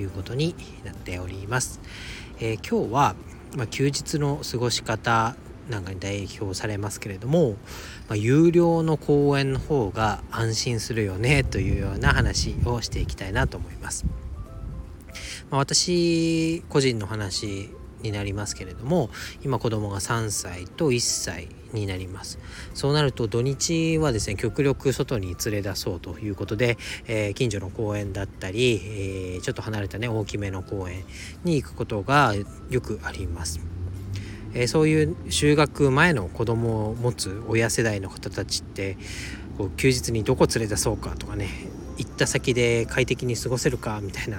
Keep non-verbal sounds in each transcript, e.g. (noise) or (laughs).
いうことになっております、えー、今日は、まあ、休日の過ごし方なんかに代表されますけれども、まあ、有料の公園の方が安心するよねというような話をしていきたいなと思います。まあ、私個人の話になりますけれども今子供が3歳と1歳になります。そうなると土日はですね極力外に連れ出そうということで、えー、近所の公園だったり、えー、ちょっと離れたね大きめの公園に行くことがよくあります。えー、そういう就学前の子供を持つ親世代の方たちってこう休日にどこ連れ出そうかとかね行った先で快適に過ごせるかみたいな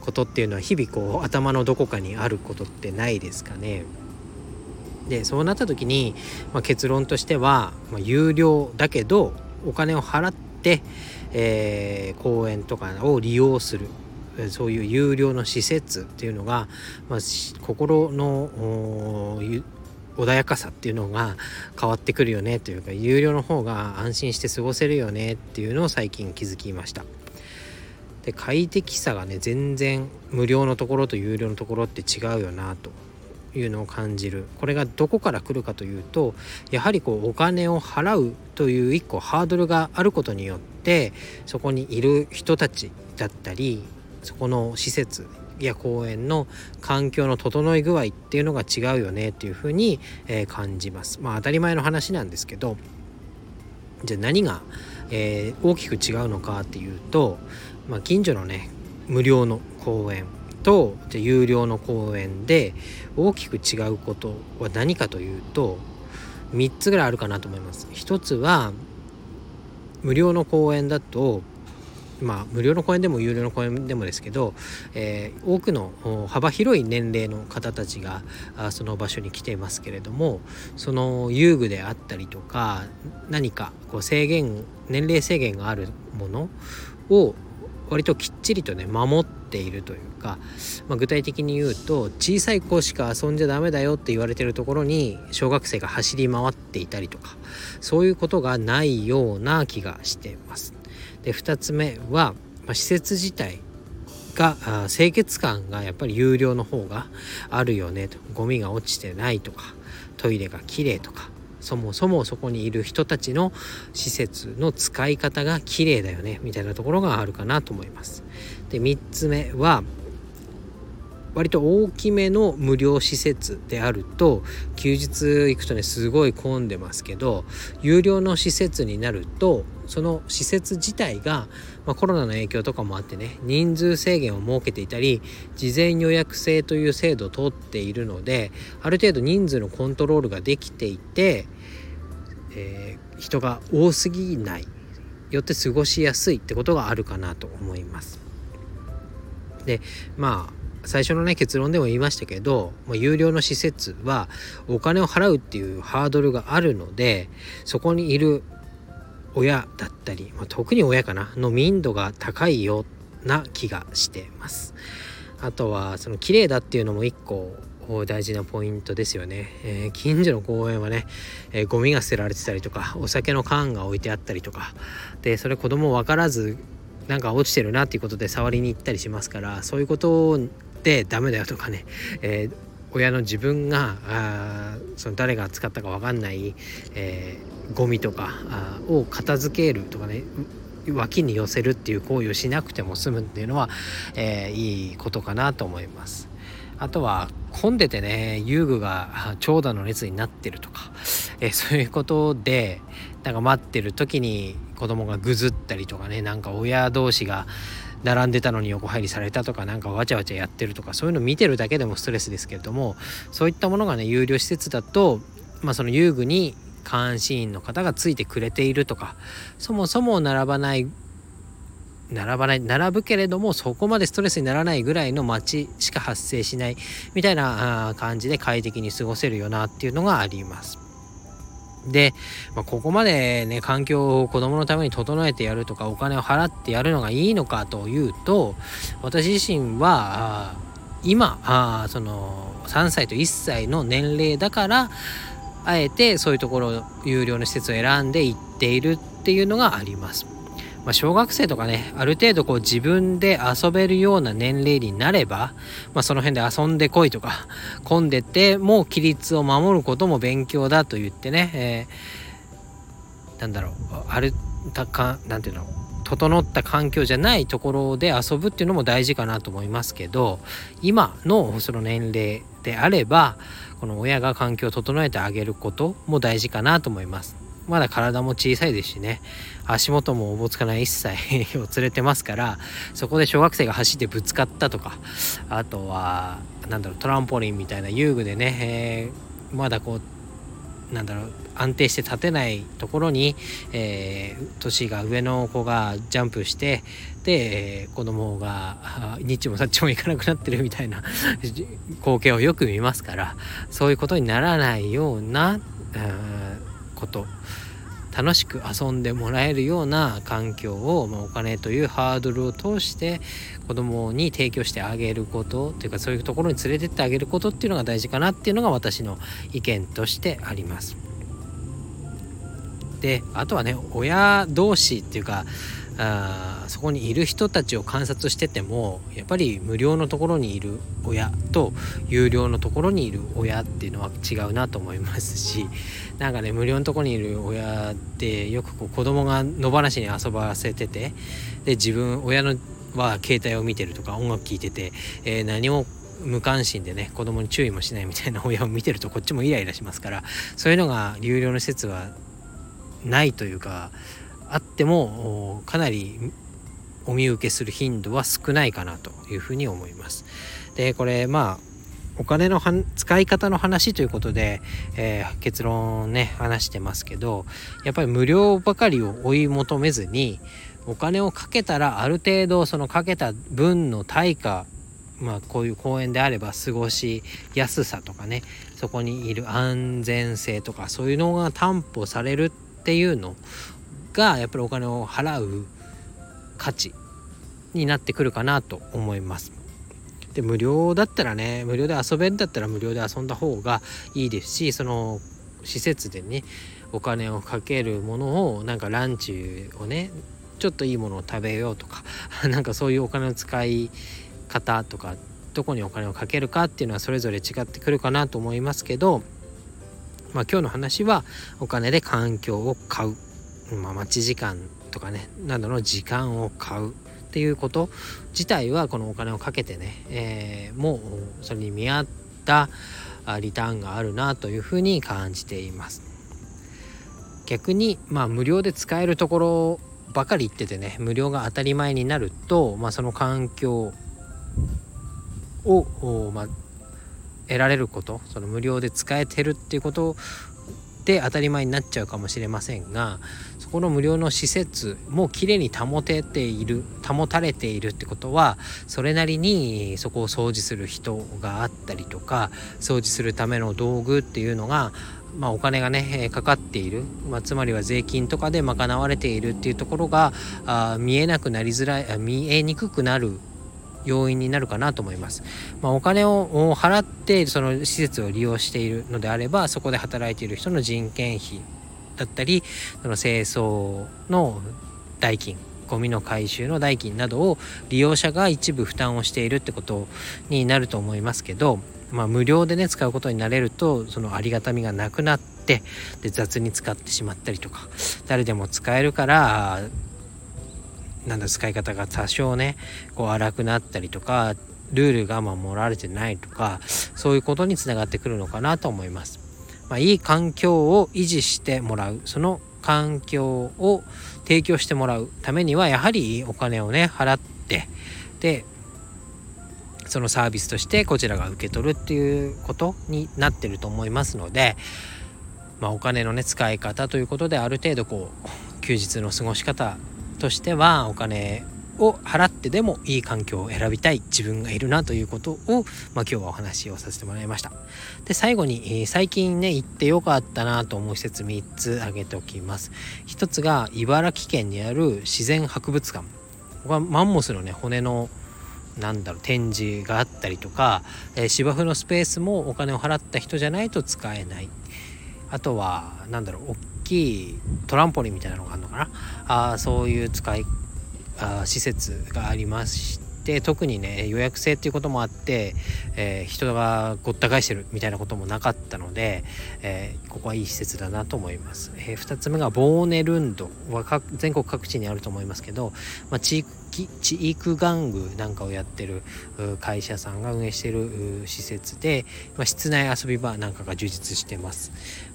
ことっていうのは日々こう頭のどこかにあることってないですかね。でそうなった時に、まあ、結論としては、まあ、有料だけどお金を払って、えー、公園とかを利用するそういう有料の施設っていうのが、まあ、心の穏やかさっていうのが変わってくるよねというか有料の方が安心して過ごせるよねっていうのを最近気づきました。で快適さがね全然無料のところと有料のところって違うよなというのを感じる。これがどこから来るかというとやはりこうお金を払うという一個ハードルがあることによってそこにいる人たちだったりそこの施設や公園の環境の整い具合っていうのが違うよねっていうふうに、えー、感じます。まあ当たり前の話なんですけどじゃあ何が、えー、大きく違うのかっていうと、まあ、近所のね無料の公園とじゃ有料の公園で大きく違うことは何かというと3つぐらいあるかなと思います。一つは無料の公園だとまあ無料の公園でも有料の公園でもですけど、えー、多くの幅広い年齢の方たちがその場所に来ていますけれどもその遊具であったりとか何かこう制限年齢制限があるものを割ときっちりとね守っているというか、まあ、具体的に言うと小さい子しか遊んじゃダメだよって言われてるところに小学生が走り回っていたりとかそういうことがないような気がしてます。で2つ目は、まあ、施設自体が清潔感がやっぱり有料の方があるよねとゴミが落ちてないとかトイレがきれいとかそもそもそこにいる人たちの施設の使い方が綺麗だよねみたいなところがあるかなと思います。で3つ目は割と大きめの無料施設であると休日行くとねすごい混んでますけど有料の施設になるとその施設自体が、まあ、コロナの影響とかもあってね人数制限を設けていたり事前予約制という制度を取っているのである程度人数のコントロールができていて、えー、人が多すぎないよって過ごしやすいってことがあるかなと思います。でまあ最初のね結論でも言いましたけど、まあ、有料の施設はお金を払うっていうハードルがあるのでそこにいる親だったり、まあ、特に親かなの民度が高いような気がしてます。あとはその綺麗だっていうのも一個大事なポイントですよね、えー、近所の公園はね、えー、ゴミが捨てられてたりとかお酒の缶が置いてあったりとか。でそれ子供分からずなんか落ちてるなっていうことで触りに行ったりしますからそういうことってダメだよとかね、えー、親の自分があその誰が使ったか分かんない、えー、ゴミとかを片付けるとかね脇に寄せるっていう行為をしなくても済むっていうのは、えー、いいことかなと思います。あとは混んでてね遊具が長蛇の列になってるとか、え、(laughs) そういうことでなんか待ってる時に子供がぐずったりとかねなんか親同士が並んでたのに横入りされたとかなんかわちゃわちゃやってるとかそういうの見てるだけでもストレスですけれどもそういったものがね有料施設だと、まあ、その遊具に監視員の方がついてくれているとかそもそも並ばない並ばない並ぶけれどもそこまでストレスにならないぐらいの街しか発生しないみたいな感じで快適に過ごせるよなっていうのがあります。で、まあ、ここまでね環境を子供のために整えてやるとかお金を払ってやるのがいいのかというと私自身は今あその3歳と1歳の年齢だからあえてそういうところ有料の施設を選んで行っているっていうのがあります。まあ、小学生とかね、ある程度こう自分で遊べるような年齢になれば、まあ、その辺で遊んでこいとか、混んでてもう規律を守ることも勉強だと言ってね、えー、なんだろう、ある、たか、なんていうの、整った環境じゃないところで遊ぶっていうのも大事かなと思いますけど今のその年齢であればこの親が環境を整えてあげることも大事かなと思います。まだ体も小さいですしね。足元もおぼつかない1歳 (laughs) を連れてますからそこで小学生が走ってぶつかったとかあとはなんだろうトランポリンみたいな遊具でね、えー、まだこうなんだろう安定して立てないところに、えー、年が上の子がジャンプしてで、えー、子供が日中もさっちもいかなくなってるみたいな光景をよく見ますからそういうことにならないようなこと。楽しく遊んでもらえるような環境を、まあ、お金というハードルを通して子供に提供してあげることというかそういうところに連れてってあげることっていうのが大事かなっていうのが私の意見としてあります。であとはね親同士っていうかあそこにいる人たちを観察しててもやっぱり無料のところにいる親と有料のところにいる親っていうのは違うなと思いますし (laughs) なんかね無料のところにいる親ってよくこう子供が野放しに遊ばせててで自分親のは携帯を見てるとか音楽聴いてて、えー、何も無関心でね子供に注意もしないみたいな親を見てるとこっちもイライラしますからそういうのが有料の施設はないというかあってもかなりお見受けする頻度は少ないかなというふうに思います。でこれまあお金の使い方の話ということで、えー、結論ね話してますけどやっぱり無料ばかりを追い求めずにお金をかけたらある程度そのかけた分の対価まあこういう公園であれば過ごしやすさとかねそこにいる安全性とかそういうのが担保されるっていうのがやっぱりお金を払う価値になってくるかなと思います。で無料だったらね無料で遊べるんだったら無料で遊んだ方がいいですしその施設でねお金をかけるものをなんかランチをねちょっといいものを食べようとか (laughs) なんかそういうお金の使い方とかどこにお金をかけるかっていうのはそれぞれ違ってくるかなと思いますけどまあ今日の話はお金で環境を買うまあ、待ち時間とかねなどの時間を買うっていうこと自体はこのお金をかけてね、えー、もうそれに見合ったリターンがあるなというふうに感じています。逆にまあ無料で使えるところばかり言っててね無料が当たり前になると、まあ、その環境を、まあ、得られることその無料で使えてるっていうことって当たり前になっちゃうかもしれませんがそこの無料の施設もきれいに保てている保たれているってことはそれなりにそこを掃除する人があったりとか掃除するための道具っていうのがまあ、お金がねかかっている、まあ、つまりは税金とかで賄われているっていうところがあ見えなくなりづらい見えにくくなる要因になるかなと思います。まあ、お金を払ってその施設を利用しているのであればそこで働いている人の人件費だったりその清掃の代金ゴミの回収の代金などを利用者が一部負担をしているってことになると思いますけど、まあ、無料でね使うことになれるとそのありがたみがなくなってで雑に使ってしまったりとか誰でも使えるからなんだ使い方が多少ねこう荒くなったりとかルールが守られてないとかそういうことにつながってくるのかなと思います。まあ、いい環境を維持してもらうその環境を提供してもらうためにはやはりお金をね払ってでそのサービスとしてこちらが受け取るっていうことになってると思いますので、まあ、お金のね使い方ということである程度こう休日の過ごし方としてはお金を払ってでもいい環境を選びたい自分がいるなということを、まあ、今日はお話をさせてもらいました。で最後に、えー、最近ね行ってよかったなと思う施設3つ挙げておきます。一つが茨城県にある自然博物館。ここはマンモスのね骨のなんだろう展示があったりとか、えー、芝生のスペースもお金を払った人じゃないと使えない。あとは何だろうきいトランポリンみたいなのがあるのかな？あそういう使いあ施設がありまして特にね予約制っていうこともあって、えー、人がごった返してるみたいなこともなかったので、えー、ここはいい施設だなと思います、えー、2つ目がボーネルンドは全国各地にあると思いますけど、まあ、地域地域玩具なんかをやってる会社さんが運営してる施設で、まあ、室内遊び場なんかが充実してます。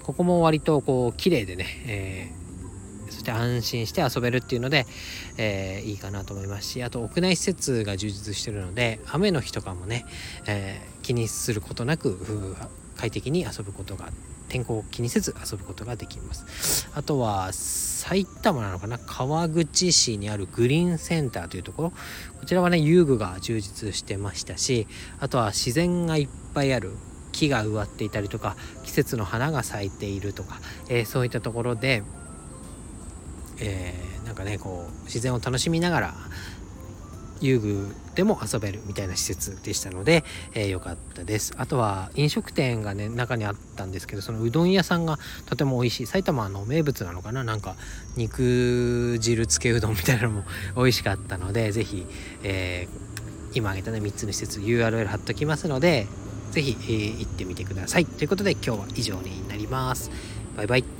ここも割とこう綺麗でね、えーそして安心して遊べるっていうので、えー、いいかなと思いますしあと屋内施設が充実してるので雨の日とかもね、えー、気にすることなく快適に遊ぶことが天候を気にせず遊ぶことができます。あとは埼玉なのかな川口市にあるグリーンセンターというところ。こちらはね遊具が充実してましたしあとは自然がいっぱいある木が植わっていたりとか季節の花が咲いているとか、えー、そういったところでえー、なんかねこう自然を楽しみながら遊具でも遊べるみたいな施設でしたので、えー、かったです。あとは飲食店がね中にあったんですけどそのうどん屋さんがとても美味しい。埼玉の名物なのかな？なんか肉汁つけうどんみたいなのも (laughs) 美味しかったので是非、え、今挙げたね3つの施設 URL 貼っときますのでぜひ、えー、行ってみてください。ということで今日は以上になります。バイバイ。